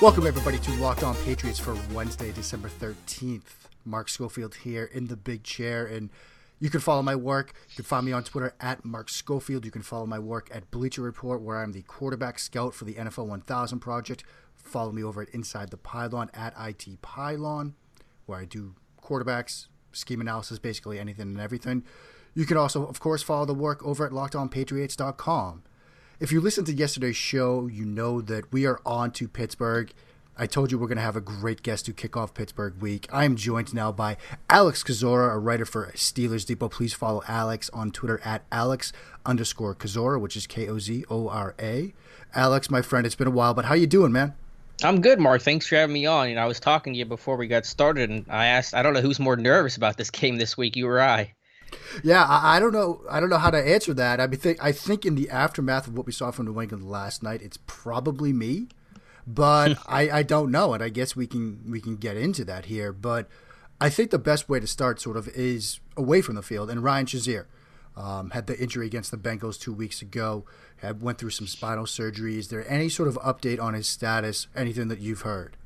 Welcome, everybody, to Locked On Patriots for Wednesday, December 13th. Mark Schofield here in the big chair. And you can follow my work. You can find me on Twitter at Mark Schofield. You can follow my work at Bleacher Report, where I'm the quarterback scout for the NFL 1000 project. Follow me over at Inside the Pylon at IT Pylon, where I do quarterbacks, scheme analysis, basically anything and everything. You can also, of course, follow the work over at LockedOnPatriots.com. If you listened to yesterday's show, you know that we are on to Pittsburgh. I told you we're going to have a great guest to kick off Pittsburgh week. I am joined now by Alex Kozora, a writer for Steelers Depot. Please follow Alex on Twitter at Alex underscore Kozora, which is K O Z O R A. Alex, my friend, it's been a while, but how you doing, man? I'm good, Mark. Thanks for having me on. You know, I was talking to you before we got started, and I asked, I don't know who's more nervous about this game this week, you or I. Yeah, I, I, don't know. I don't know how to answer that. I mean, think, I think in the aftermath of what we saw from New England last night, it's probably me, but I, I don't know, and I guess we can we can get into that here. But I think the best way to start sort of is away from the field, and Ryan Shazier um, had the injury against the Bengals two weeks ago. Had went through some spinal surgery. Is there any sort of update on his status? Anything that you've heard?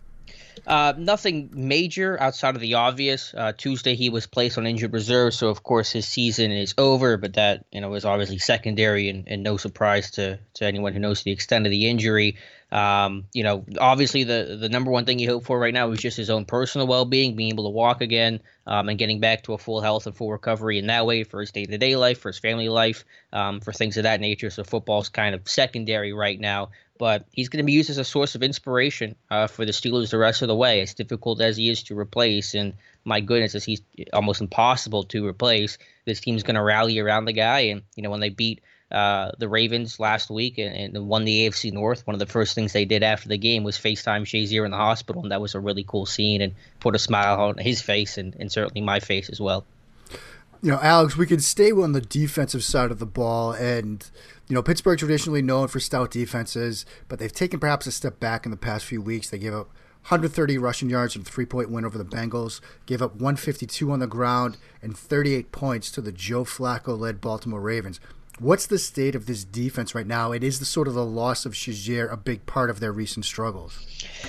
Uh, nothing major outside of the obvious. Uh, Tuesday he was placed on injured reserve, so of course his season is over. But that you know is obviously secondary and, and no surprise to to anyone who knows the extent of the injury. Um, you know, obviously the the number one thing he hope for right now is just his own personal well being, being able to walk again, um, and getting back to a full health and full recovery in that way for his day to day life, for his family life, um, for things of that nature. So football's kind of secondary right now but he's going to be used as a source of inspiration uh, for the Steelers the rest of the way. As difficult as he is to replace, and my goodness, as he's almost impossible to replace, this team's going to rally around the guy. And you know, when they beat uh, the Ravens last week and, and, won the AFC North, one of the first things they did after the game was FaceTime Shazier in the hospital, and that was a really cool scene and put a smile on his face and, and certainly my face as well you know, Alex, we can stay on the defensive side of the ball. And, you know, Pittsburgh traditionally known for stout defenses, but they've taken perhaps a step back in the past few weeks. They gave up 130 rushing yards and a three point win over the Bengals, gave up 152 on the ground and 38 points to the Joe Flacco led Baltimore Ravens. What's the state of this defense right now? It is the sort of the loss of Shazier a big part of their recent struggles.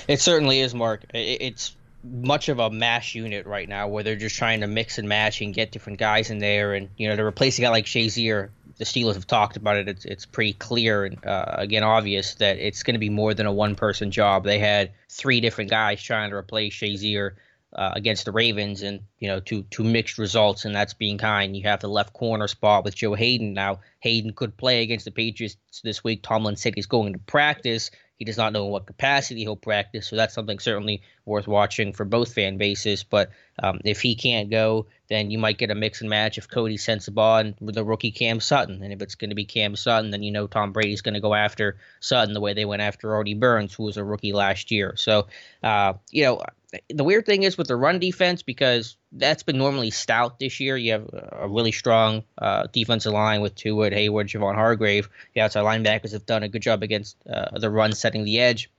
It certainly is, Mark. It's much of a mash unit right now where they're just trying to mix and match and get different guys in there. And, you know, to replace a guy like Shazier, the Steelers have talked about it. It's, it's pretty clear and, uh, again, obvious that it's going to be more than a one person job. They had three different guys trying to replace Shazier. Uh, against the Ravens, and you know, two two mixed results, and that's being kind. You have the left corner spot with Joe Haden. now. Haden could play against the Patriots this week. Tomlin said he's going to practice, he does not know in what capacity he'll practice, so that's something certainly worth watching for both fan bases. But um, if he can't go, then you might get a mix and match if Coty Sensabaugh and with the rookie Cam Sutton. And if it's going to be Cam Sutton, then you know Tom Brady's going to go after Sutton the way they went after Artie Burns, who was a rookie last year. So, uh, you know, the weird thing is with the run defense because that's been normally stout this year. You have a really strong uh, defensive line with Tuitt, Heyward, Javon Hargrave. The outside linebackers have done a good job against uh, the run, setting the edge.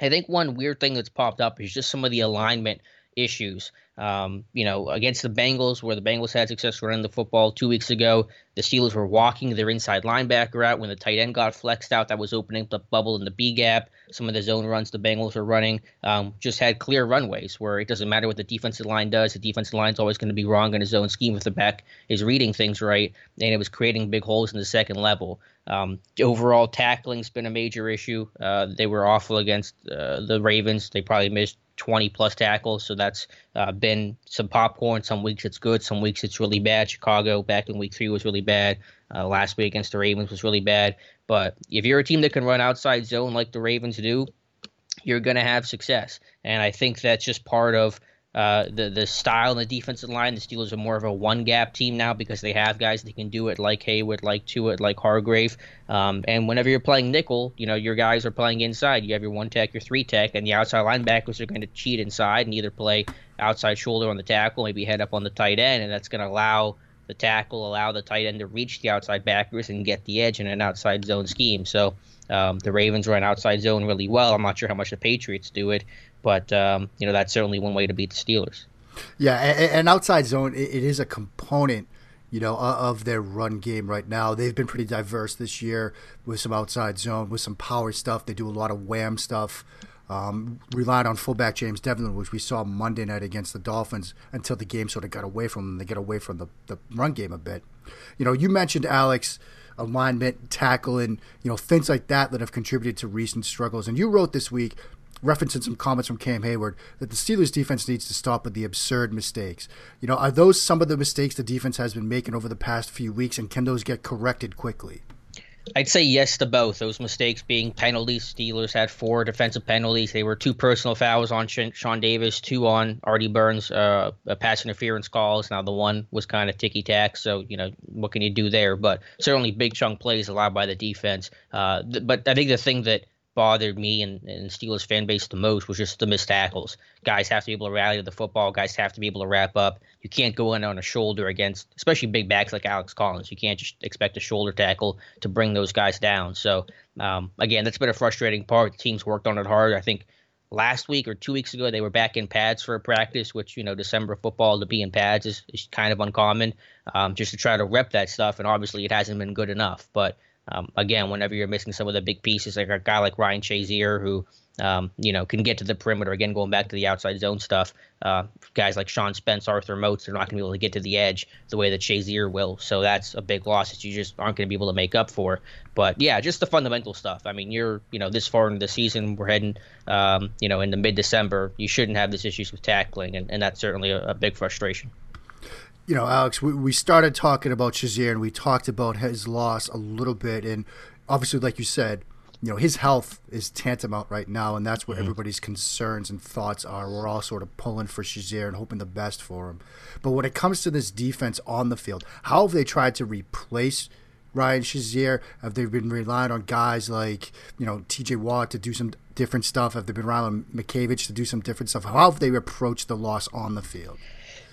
I think one weird thing that's popped up is just some of the alignment issues. Um, you know, against the Bengals, where the Bengals had success running the football two weeks ago, the Steelers were walking their inside linebacker out when the tight end got flexed out. That was opening up the bubble in the B gap. Some of the zone runs the Bengals were running um, just had clear runways where it doesn't matter what the defensive line does. The defensive line's always going to be wrong in his own scheme if the back is reading things right, and it was creating big holes in the second level. Um, overall tackling's been a major issue. Uh, they were awful against uh, the Ravens. They probably missed 20 plus tackles. So that's uh, been some popcorn. Some weeks it's good, some weeks it's really bad. Chicago back in week three was really bad. Uh, last week against the Ravens was really bad. But if you're a team that can run outside zone like the Ravens do, you're going to have success. And I think that's just part of uh, the the style in the defensive line. The Steelers are more of a one gap team now because they have guys that can do it, like Heyward, like Tuitt, like Hargrave. Um, and whenever you're playing nickel, you know your guys are playing inside. You have your one tech, your three tech, and the outside linebackers are going to cheat inside and either play outside shoulder on the tackle, maybe head up on the tight end, and that's going to allow the tackle, allow the tight end to reach the outside backers and get the edge in an outside zone scheme. So um, the Ravens run outside zone really well. I'm not sure how much the Patriots do it, but um, you know that's certainly one way to beat the Steelers. Yeah, and outside zone it is a component, you know, of their run game right now. They've been pretty diverse this year with some outside zone, with some power stuff. They do a lot of wham stuff. Um, relied on fullback James Develin, which we saw Monday night against the Dolphins until the game sort of got away from them. They get away from the, the run game a bit. You know, you mentioned Alex alignment, tackling, you know, things like that that have contributed to recent struggles. And you wrote this week referencing some comments from Cam Heyward that the Steelers defense needs to stop with the absurd mistakes. You know, are those some of the mistakes the defense has been making over the past few weeks, and can those get corrected quickly? I'd say yes to both. Those mistakes being penalties. Steelers had four defensive penalties. They were two personal fouls on Sean Davis, two on Artie Burns, uh, pass interference calls. Now the one was kind of ticky tack, so you know what can you do there? But certainly big chunk plays allowed by the defense. Uh, th- but I think the thing that bothered me and, and Steelers fan base the most was just the missed tackles. Guys have to be able to rally to the football. Guys have to be able to wrap up. You can't go in on a shoulder against, especially big backs like Alex Collins. You can't just expect a shoulder tackle to bring those guys down. So um, again, that's been a frustrating part. The team's worked on it hard. I think last week or two weeks ago they were back in pads for a practice, which you know December football to be in pads is, is kind of uncommon. Um, just to try to rep that stuff, and obviously it hasn't been good enough. But um, again, whenever you're missing some of the big pieces, like a guy like Ryan Shazier, who um, you know can get to the perimeter again, going back to the outside zone stuff. Uh, guys like Sean Spence, Arthur Moats, they're not going to be able to get to the edge the way that Shazier will. So that's a big loss that you just aren't going to be able to make up for. But yeah, just the fundamental stuff. I mean, you're you know this far into the season, we're heading um, you know into mid December. You shouldn't have these issues with tackling, and, and that's certainly a, a big frustration you know, Alex, we, we started talking about Shazier and we talked about his loss a little bit. And obviously, like you said, you know, his health is tantamount right now. And that's where mm-hmm. everybody's concerns and thoughts are. We're all sort of pulling for Shazier and hoping the best for him. But when it comes to this defense on the field, how have they tried to replace Ryan Shazier? Have they been relying on guys like, you know, TJ Watt to do some different stuff? Have they been relying on Matakevich to do some different stuff? How have they approached the loss on the field?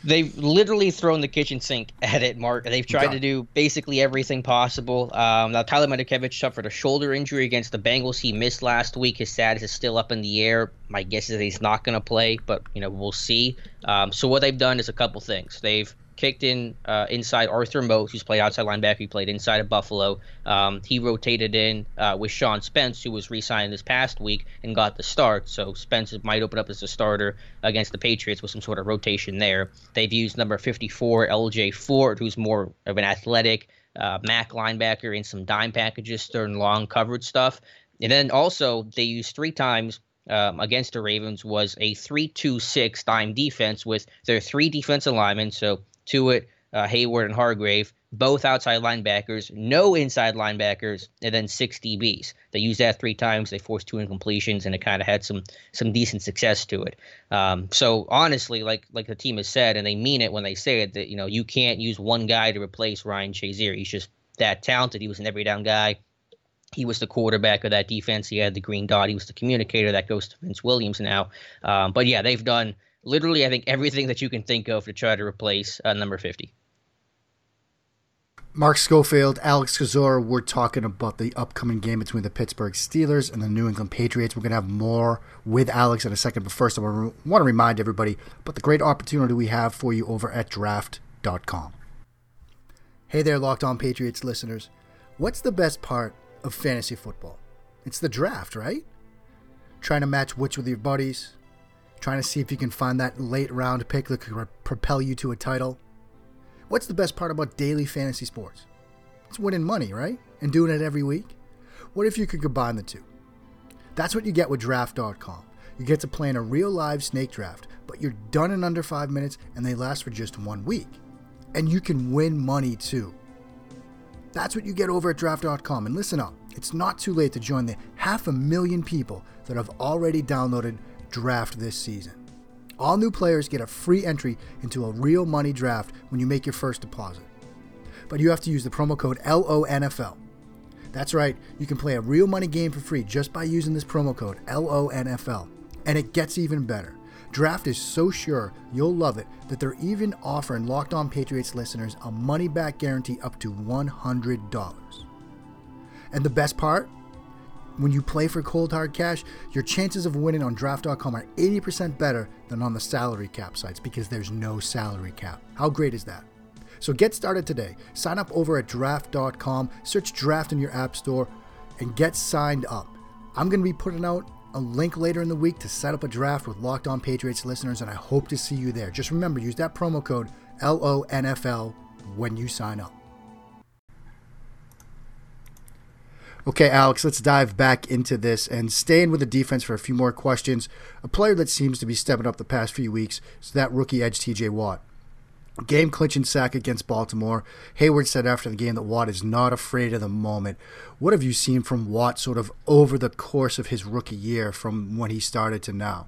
They've literally thrown the kitchen sink at it, Mark. They've tried to do basically everything possible. Um, now, Tyler Matakevich suffered a shoulder injury against the Bengals. He missed last week. His status is still up in the air. My guess is he's not going to play, but you know we'll see. Um, so what they've done is a couple things. They've kicked in uh, inside Arthur Moat, who's played outside linebacker. He played inside of Buffalo. Um, he rotated in uh, with Sean Spence, who was re-signed this past week and got the start. So Spence might open up as a starter against the Patriots with some sort of rotation there. They've used number 54 L.J. Fort, who's more of an athletic uh, Mack linebacker in some dime packages, and long coverage stuff. And then also they used three times um, against the Ravens was a 3-2-6 dime defense with their three defensive linemen. So Tuitt, uh, Heyward, and Hargrave, both outside linebackers, no inside linebackers, and then six DBs. They used that three times. They forced two incompletions, and it kind of had some some decent success to it. Um, so honestly, like like the team has said, and they mean it when they say it, that you know you can't use one guy to replace Ryan Shazier. He's just that talented. He was an every down guy. He was the quarterback of that defense. He had the green dot. He was the communicator that goes to Vince Williams now. Um, but yeah, they've done literally, I think everything that you can think of to try to replace uh, number 50. Mark Schofield, Alex Kozora, we're talking about the upcoming game between the Pittsburgh Steelers and the New England Patriots. We're going to have more with Alex in a second, but first I want to remind everybody about the great opportunity we have for you over at draft.com. Hey there, Locked On Patriots listeners. What's the best part of fantasy football? It's the draft, right? Trying to match wits with your buddies, trying to see if you can find that late round pick that could propel you to a title. What's the best part about daily fantasy sports? It's winning money, right? And doing it every week. What if you could combine the two? That's what you get with draft.com. You get to play in a real live snake draft, but you're done in under five minutes and they last for just one week. And you can win money too. That's what you get over at draft.com. And listen up, it's not too late to join the half a million people that have already downloaded draft this season. All new players get a free entry into a real money draft when you make your first deposit. But you have to use the promo code LONFL. That's right, you can play a real money game for free just by using this promo code LONFL. And it gets even better. Draft is so sure you'll love it that they're even offering Locked On Patriots listeners a money back guarantee up to $100. And the best part? When you play for cold hard cash, your chances of winning on draft.com are 80% better than on the salary cap sites because there's no salary cap. How great is that? So get started today. Sign up over at draft.com, search draft in your app store, and get signed up. I'm going to be putting out a link later in the week to set up a draft with Locked On Patriots listeners, and I hope to see you there. Just remember, use that promo code LONFL when you sign up. Okay, Alex, let's dive back into this and staying with the defense for a few more questions. A player that seems to be stepping up the past few weeks is that rookie edge TJ Watt. Game clinching sack against Baltimore. Heyward said after the game that Watt is not afraid of the moment. What have you seen from Watt sort of over the course of his rookie year from when he started to now?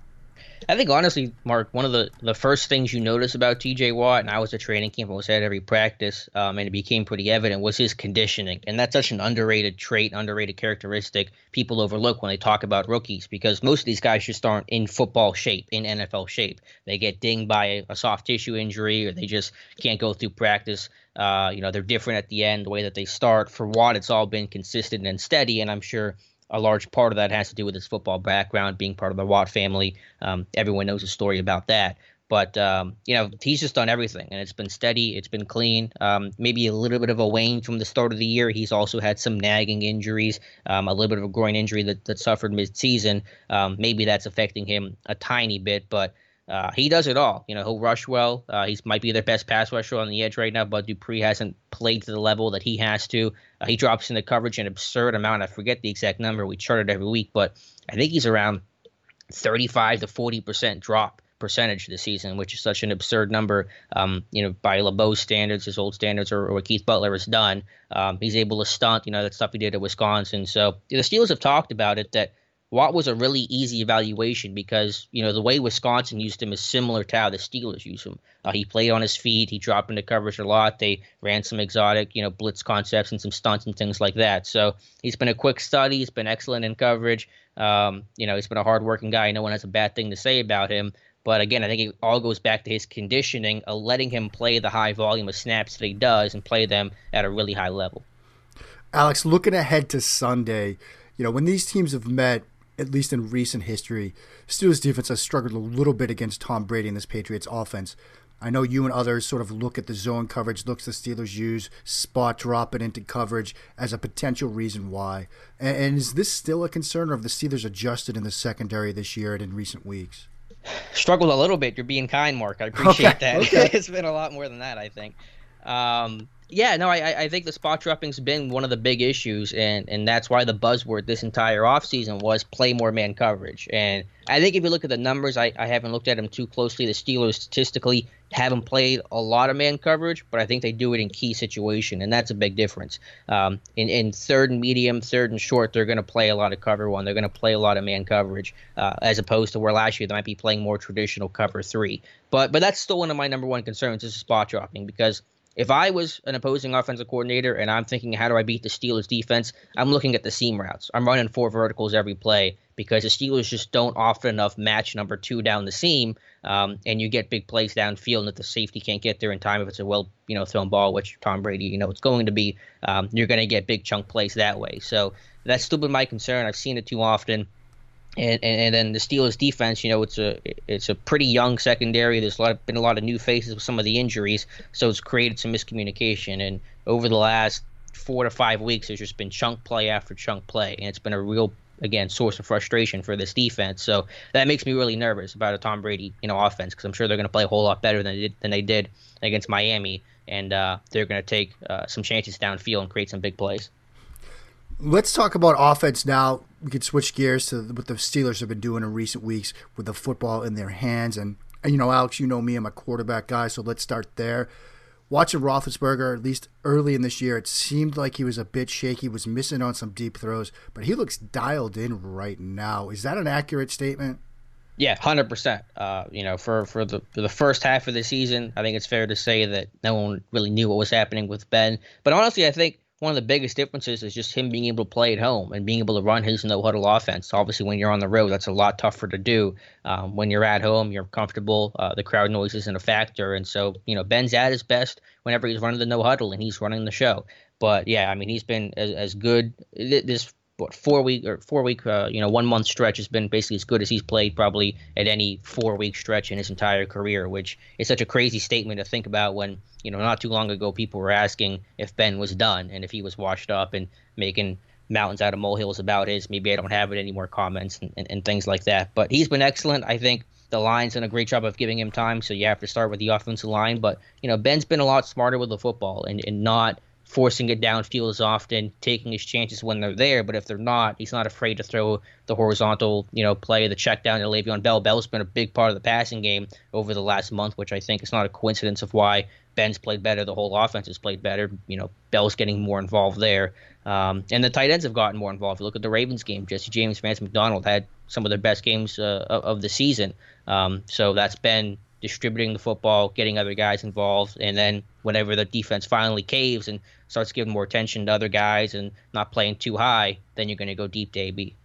I think honestly, Mark, one of the, the first things you notice about TJ Watt, and I was at training camp and was at every practice, um, and it became pretty evident, was his conditioning. And that's such an underrated trait, underrated characteristic people overlook when they talk about rookies because most of these guys just aren't in football shape, in NFL shape. They get dinged by a soft tissue injury or they just can't go through practice. Uh, you know, they're different at the end, the way that they start. For Watt, it's all been consistent and steady, and I'm sure a large part of that has to do with his football background, being part of the Watt family. Um, everyone knows a story about that. But um, you know, he's just done everything, and it's been steady. It's been clean. Um, maybe a little bit of a wane from the start of the year. He's also had some nagging injuries, um, a little bit of a groin injury that, that suffered mid-season. Um, maybe that's affecting him a tiny bit, but uh, he does it all. You know, he'll rush well. Uh, he might be their best pass rusher on the edge right now, but Dupree hasn't played to the level that he has to. Uh, he drops into coverage an absurd amount. I forget the exact number. We chart it every week, but I think he's around 35 to 40 percent drop percentage this season, which is such an absurd number. Um, you know, by LeBeau's standards, his old standards, or, or what Keith Butler has done. Um, he's able to stunt. You know, that stuff he did at Wisconsin. So the Steelers have talked about it that Watt was a really easy evaluation because you know the way Wisconsin used him is similar to how the Steelers use him. Uh, he played on his feet. He dropped into coverage a lot. They ran some exotic, you know, blitz concepts and some stunts and things like that. So he's been a quick study. He's been excellent in coverage. Um, you know, he's been a hardworking guy. No one has a bad thing to say about him. But again, I think it all goes back to his conditioning, of letting him play the high volume of snaps that he does and play them at a really high level. Alex, looking ahead to Sunday, you know, when these teams have met, at least in recent history, Steelers defense has struggled a little bit against Tom Brady and this Patriots offense. I know you and others sort of look at the zone coverage looks the Steelers use, spot drop it into coverage as a potential reason why. And, and is this still a concern, or have the Steelers adjusted in the secondary this year and in recent weeks? Struggled a little bit. You're being kind, Mark. I appreciate okay, that. Okay. it's been a lot more than that, I think. Um, yeah, no, I, I think the spot dropping's been one of the big issues, and, and that's why the buzzword this entire offseason was play more man coverage. And I think if you look at the numbers, I, I haven't looked at them too closely. The Steelers statistically haven't played a lot of man coverage, but I think they do it in key situation, and that's a big difference. Um, in, in third and medium, third and short, they're going to play a lot of cover one. They're going to play a lot of man coverage, uh, as opposed to where last year they might be playing more traditional cover three. But but that's still one of my number one concerns is spot dropping because – if I was an opposing offensive coordinator and I'm thinking, how do I beat the Steelers defense? I'm looking at the seam routes. I'm running four verticals every play because the Steelers just don't often enough match number two down the seam, um, and you get big plays downfield that the safety can't get there in time if it's a well, you know, thrown ball, which Tom Brady, you know, it's going to be. Um, you're going to get big chunk plays that way. So that's still been my concern. I've seen it too often. And, and, and then the Steelers defense, you know, it's a it's a pretty young secondary. There's a lot been a lot of new faces with some of the injuries, so it's created some miscommunication. And over the last four to five weeks, there's just been chunk play after chunk play, and it's been a real again source of frustration for this defense. So that makes me really nervous about a Tom Brady, you know, offense because I'm sure they're going to play a whole lot better than they did, than they did against Miami, and uh, they're going to take uh, some chances downfield and create some big plays. Let's talk about offense now. We could switch gears to what the Steelers have been doing in recent weeks with the football in their hands. And, and you know, Alex, you know me, I'm a quarterback guy, so let's start there. Watching Roethlisberger, at least early in this year, it seemed like he was a bit shaky, was missing on some deep throws, but he looks dialed in right now. Is that an accurate statement? Yeah, hundred uh, percent. You know, for for the for the first half of the season, I think it's fair to say that no one really knew what was happening with Ben. But honestly, I think one of the biggest differences is just him being able to play at home and being able to run his no huddle offense. Obviously, when you're on the road, that's a lot tougher to do. Um, when you're at home, you're comfortable. Uh, the crowd noise isn't a factor, and so you know Ben's at his best whenever he's running the no huddle and he's running the show. But yeah, I mean he's been as, as good this what four week or four week uh, you know one month stretch has been basically as good as he's played probably at any four week stretch in his entire career, which is such a crazy statement to think about when you know not too long ago people were asking if Ben was done and if he was washed up and making mountains out of molehills about his. Maybe I don't have it any more comments and, and, and things like that. But he's been excellent. I think the line's done a great job of giving him time. So you have to start with the offensive line. But you know, Ben's been a lot smarter with the football and, and not forcing it downfield as often, taking his chances when they're there. But if they're not, he's not afraid to throw the horizontal, you know, play, the check down to Le'Veon Bell. Bell's been a big part of the passing game over the last month, which I think is not a coincidence of why Ben's played better, the whole offense has played better. You know, Bell's getting more involved there. Um, and the tight ends have gotten more involved. you Look at the Ravens game. Jesse James, Vance McDonald had some of their best games uh, of, of, the season. Um, so that's been distributing the football, getting other guys involved, and then whenever the defense finally caves and starts giving more attention to other guys and not playing too high, then you're going to go deep to AB.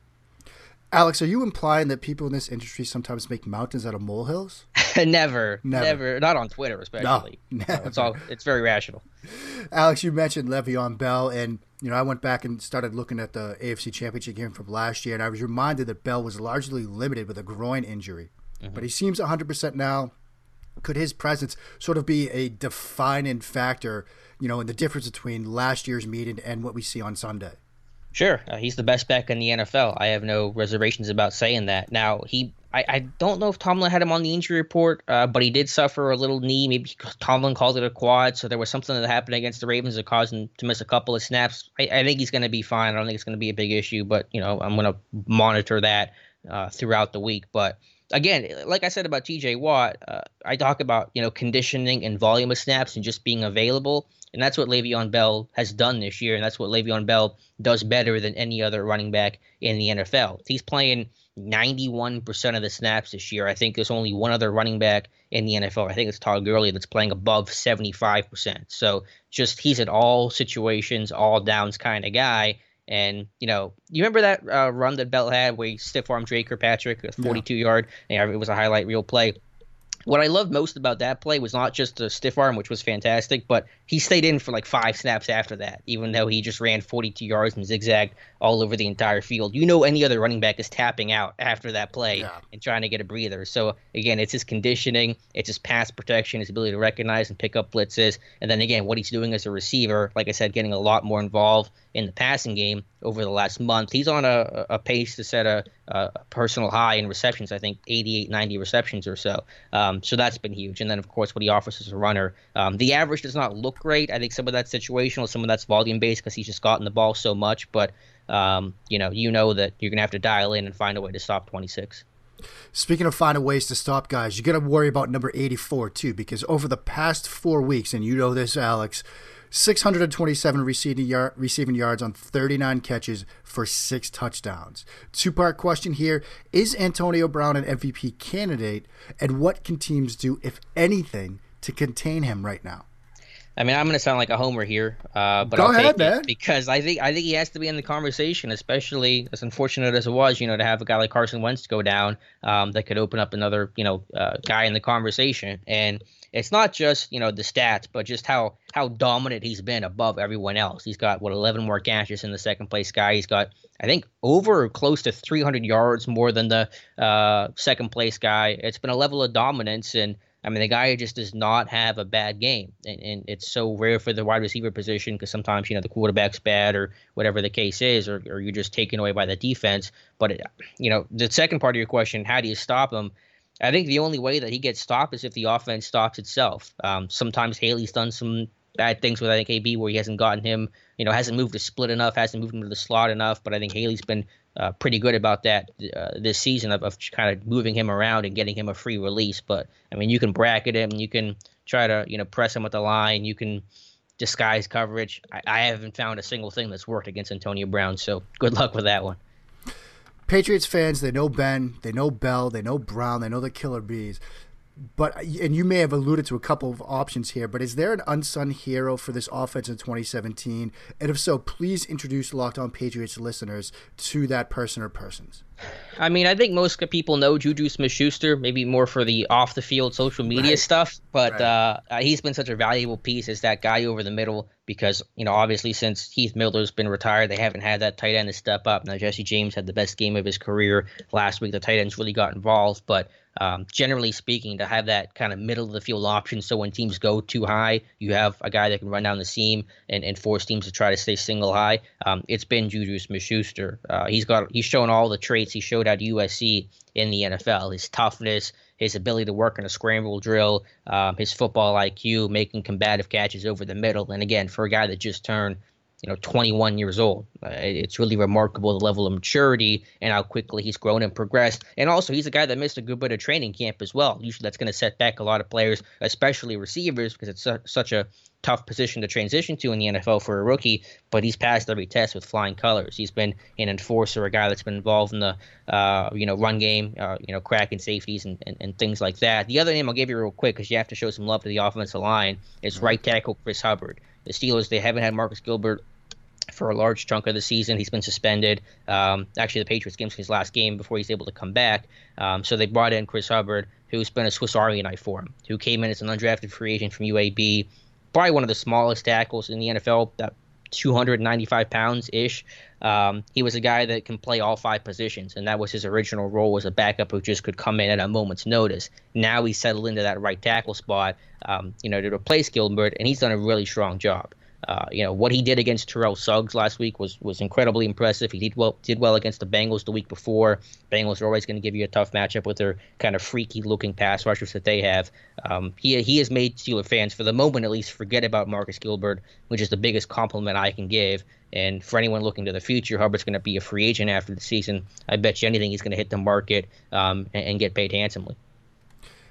Alex, are you implying that people in this industry sometimes make mountains out of molehills? never, never, never, not on Twitter especially. No, never. it's all it's very rational. Alex, you mentioned Le'Veon Bell, and you know I went back and started looking at the AFC Championship game from last year, and I was reminded that Bell was largely limited with a groin injury, mm-hmm. but he seems 100 percent now could his presence sort of be a defining factor, you know, in the difference between last year's meeting and what we see on Sunday? Sure, uh, he's the best back in the NFL. I have no reservations about saying that. Now, he, I, I don't know if Tomlin had him on the injury report, uh, but he did suffer a little knee. Maybe Tomlin called it a quad, so there was something that happened against the Ravens that caused him to miss a couple of snaps. I, I think he's going to be fine. I don't think it's going to be a big issue, but you know, I'm going to monitor that uh, throughout the week. But again, like I said about TJ Watt, uh, I talk about you know conditioning and volume of snaps and just being available, and that's what Le'Veon Bell has done this year, and that's what Le'Veon Bell does better than any other running back in the NFL. He's playing 91% of the snaps this year. I think there's only one other running back in the NFL. I think it's Todd Gurley that's playing above 75%. So just he's at all situations, all downs kind of guy. And you know, you remember that uh, run that Bell had where he stiff armed Dre Kirkpatrick, a 42 yeah. yard. It was a highlight reel play. What I loved most about that play was not just the stiff arm, which was fantastic, but he stayed in for like five snaps after that, even though he just ran 42 yards and zigzagged all over the entire field. You know, any other running back is tapping out after that play yeah. and trying to get a breather. So, again, it's his conditioning, it's his pass protection, his ability to recognize and pick up blitzes. And then, again, what he's doing as a receiver, like I said, getting a lot more involved in the passing game over the last month. He's on a, a pace to set a, a personal high in receptions, I think 88, 90 receptions or so. Um, so that's been huge. And then, of course, what he offers as a runner. Um, the average does not look great. I think some of that's situational, some of that's volume based because he's just gotten the ball so much. But um, you know, you know that you're gonna have to dial in and find a way to stop 26. Speaking of finding ways to stop guys, you got to worry about number 84 too, because over the past four weeks, and you know this, Alex, 627 receiving, yard, receiving yards on 39 catches for six touchdowns. Two part question here Is Antonio Brown an MVP candidate, and what can teams do, if anything, to contain him right now? I mean, I'm going to sound like a homer here, uh, but Go I'll ahead, take man. it because I think I think he has to be in the conversation, especially as unfortunate as it was, you know, to have a guy like Carson Wentz go down um, that could open up another, you know, uh, guy in the conversation. And it's not just you know the stats, but just how how dominant he's been above everyone else. He's got what 11 more catches in the second place guy. He's got I think over close to 300 yards more than the uh, second place guy. It's been a level of dominance and I mean, the guy just does not have a bad game, and, and it's so rare for the wide receiver position because sometimes you know the quarterback's bad or whatever the case is, or, or you're just taken away by the defense. But it, you know, the second part of your question, how do you stop him? I think the only way that he gets stopped is if the offense stops itself. Um, sometimes Haley's done some bad things with I think AB where he hasn't gotten him, you know, hasn't moved to split enough, hasn't moved him to the slot enough. But I think Haley's been uh, pretty good about that uh, this season of, of kind of moving him around and getting him a free release. But I mean, you can bracket him, you can try to you know press him at the line, you can disguise coverage. I, I haven't found a single thing that's worked against Antonio Brown. So good luck with that one. Patriots fans, they know Ben, they know Bell, they know Brown, they know the Killer Bees but and you may have alluded to a couple of options here, but is there an unsung hero for this offense in 2017? And if so, please introduce Locked On Patriots listeners to that person or persons. I mean, I think most people know Juju Smith-Schuster, maybe more for the off-the-field social media right. stuff. But right. uh, he's been such a valuable piece as that guy over the middle because you know, obviously, since Heath Miller's been retired, they haven't had that tight end to step up. Now Jesse James had the best game of his career last week. The tight ends really got involved, but um, generally speaking, to have that kind of middle of the field option. So when teams go too high, you have a guy that can run down the seam and, and force teams to try to stay single high. Um, it's been Juju Smith-Schuster. Uh, he's got he's shown all the traits he showed at USC in the NFL. His toughness, his ability to work in a scramble drill, um, his football IQ, making combative catches over the middle. And again, for a guy that just turned you know 21 years old. Uh, it's really remarkable the level of maturity and how quickly he's grown and progressed. And also, he's a guy that missed a good bit of training camp as well. Usually, that's going to set back a lot of players, especially receivers, because it's su- such a tough position to transition to in the NFL for a rookie. But he's passed every test with flying colors. He's been an enforcer, a guy that's been involved in the uh, you know run game, uh, you know cracking safeties and, and, and, things like that. The other name I'll give you real quick because you have to show some love to the offensive line is right tackle Chris Hubbard. The Steelers they haven't had Marcus Gilbert for a large chunk of the season. He's been suspended. Um, actually, the Patriots gave him his last game before he's able to come back. Um, so they brought in Chris Hubbard, who's been a Swiss Army knife for him, who came in as an undrafted free agent from UAB, probably one of the smallest tackles in the NFL, that 295 pounds ish. Um, he was a guy that can play all five positions, and that was his original role as a backup who just could come in at a moment's notice. Now he's settled into that right tackle spot, um, you know, to replace Gilbert, and he's done a really strong job. Uh, you know what he did against Terrell Suggs last week was was incredibly impressive. He did well did well against the Bengals the week before. Bengals are always going to give you a tough matchup with their kind of freaky looking pass rushers that they have. Um, he he has made Steeler fans for the moment at least forget about Marcus Gilbert, which is the biggest compliment I can give. And for anyone looking to the future, Hubbard's going to be a free agent after the season. I bet you anything he's going to hit the market um, and, and get paid handsomely.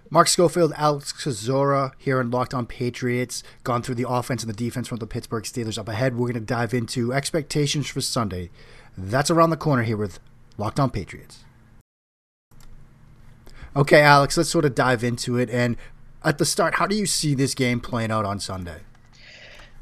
Mark Schofield, Alex Kozora here in Locked On Patriots, gone through the offense and the defense from the Pittsburgh Steelers. Up ahead, we're going to dive into expectations for Sunday. That's around the corner here with Locked On Patriots. Okay, Alex, let's sort of dive into it. And at the start, how do you see this game playing out on Sunday?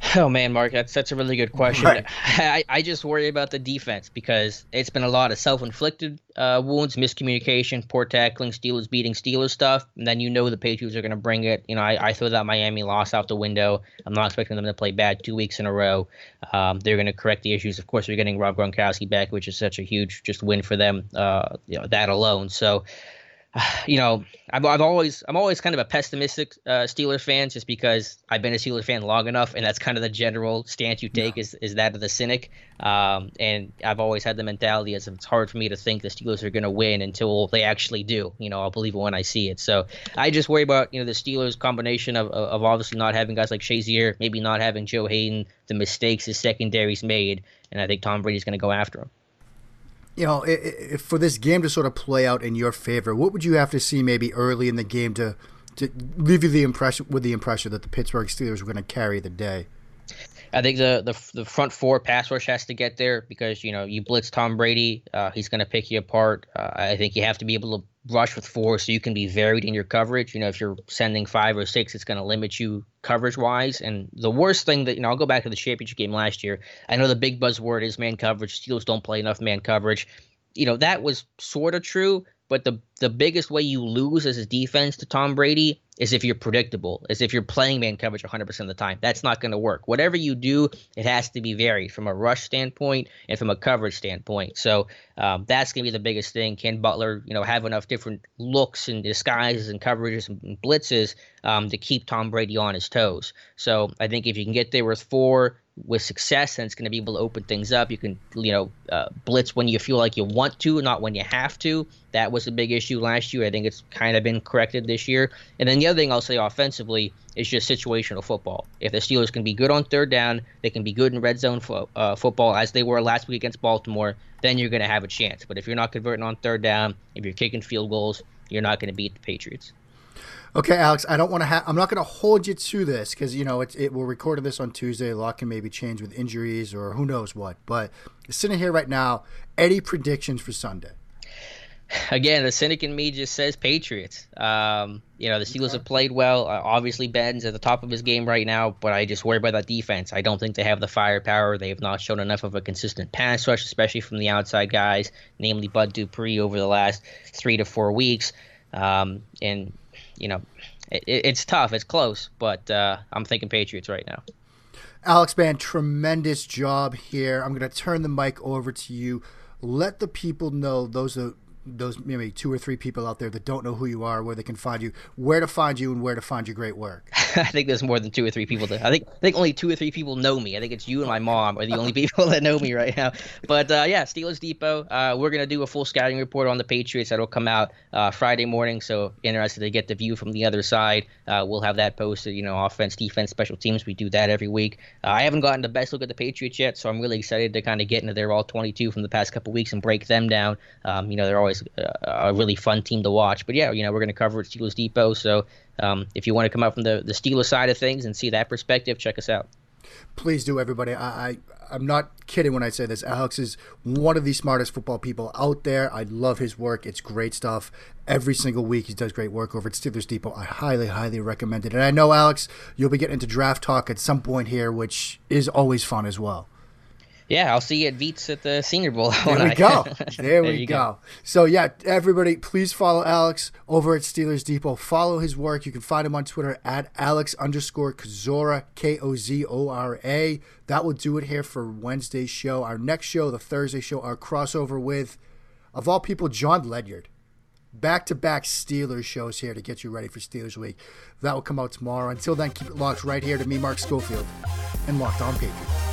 Oh man, Mark, that's that's a really good question. Right. I, I just worry about the defense because it's been a lot of self-inflicted uh, wounds, miscommunication, poor tackling, Steelers beating Steelers stuff, and then you know the Patriots are going to bring it. You know, I, I throw that Miami loss out the window. I'm not expecting them to play bad two weeks in a row. Um, they're going to correct the issues. Of course, we're getting Rob Gronkowski back, which is such a huge just win for them. Uh, you know, that alone. So you know, I've, I've always I'm always kind of a pessimistic uh, Steelers fan just because I've been a Steelers fan long enough, and that's kind of the general stance you take yeah. is, is that of the cynic. Um, and I've always had the mentality as it's hard for me to think the Steelers are going to win until they actually do. You know, I'll believe it when I see it. So I just worry about you know the Steelers combination of of obviously not having guys like Shazier, maybe not having Joe Haden, the mistakes his secondaries made, and I think Tom Brady's going to go after him you know, if for this game to sort of play out in your favor, what would you have to see maybe early in the game to to leave you the impression with the impression that the Pittsburgh Steelers were going to carry the day? I think the, the the front four pass rush has to get there because you know you blitz Tom Brady, uh, he's going to pick you apart. Uh, I think you have to be able to rush with four so you can be varied in your coverage. You know, if you're sending five or six, it's going to limit you coverage wise. And the worst thing that, you know, I'll go back to the championship game last year. I know the big buzzword is man coverage. Steelers don't play enough man coverage. You know, that was sort of true, but the the biggest way you lose as a defense to Tom Brady is if you're predictable, is if you're playing man coverage 100% of the time. That's not going to work. Whatever you do, it has to be varied from a rush standpoint and from a coverage standpoint. So um, that's going to be the biggest thing. Can Butler, you know, have enough different looks and disguises and coverages and blitzes um, to keep Tom Brady on his toes? So I think if you can get there with four, with success and it's going to be able to open things up. You can, you know, uh, blitz when you feel like you want to, not when you have to. That was a big issue last year. I think it's kind of been corrected this year. And then the other thing I'll say offensively is just situational football. If the Steelers can be good on third down, they can be good in red zone fo- uh, football as they were last week against Baltimore, then you're going to have a chance. But if you're not converting on third down, if you're kicking field goals, you're not going to beat the Patriots. Okay, Alex, I don't want to have. I'm not going to hold you to this because you know it's it. We're recording this on Tuesday. A lot can maybe change with injuries or who knows what. But sitting here right now, any predictions for Sunday? Again, the cynic in me just says Patriots. Um, you know, the Steelers have played well. Uh, obviously, Ben's at the top of his game right now, but I just worry about that defense. I don't think they have the firepower. They have not shown enough of a consistent pass rush, especially from the outside guys, namely Bud Dupree, over the last three to four weeks. Um, and you know, it, it's tough. It's close, but uh, I'm thinking Patriots right now. Alex, man, tremendous job here. I'm going to turn the mic over to you. Let the people know, those are those maybe two or three people out there that don't know who you are, where they can find you, where to find you, and where to find your great work. I think there's more than two or three people. That, I think I think only two or three people know me. I think it's you and my mom are the only people that know me right now. But uh, yeah, Steelers Depot. Uh, we're gonna do a full scouting report on the Patriots that'll come out uh, Friday morning. So interested to get the view from the other side. Uh, we'll have that posted. You know, offense, defense, special teams. We do that every week. Uh, I haven't gotten the best look at the Patriots yet, so I'm really excited to kind of get into their all 22 from the past couple weeks and break them down. Um, you know, they're always uh, a really fun team to watch. But yeah, you know, we're gonna cover it Steelers Depot. So um, if you want to come out from the the Steelers side of things and see that perspective, check us out. Please do, everybody. I, I I'm not kidding when I say this. Alex is one of the smartest football people out there. I love his work. It's great stuff. Every single week he does great work over at Steelers Depot. I highly, highly recommend it. And I know, Alex, you'll be getting into draft talk at some point here, which is always fun as well. Yeah, I'll see you at Veets at the Senior Bowl. There we go. There, there we go. go. So yeah, everybody, please follow Alex over at Steelers Depot. Follow his work. You can find him on Twitter at Alex underscore Kozora K O Z O R A. That will do it here for Wednesday's show. Our next show, the Thursday show, our crossover with, of all people, Jon Ledyard. Back to back Steelers shows here to get you ready for Steelers Week. That will come out tomorrow. Until then, keep it locked right here to me, Mark Schofield, and Locked On Patriots.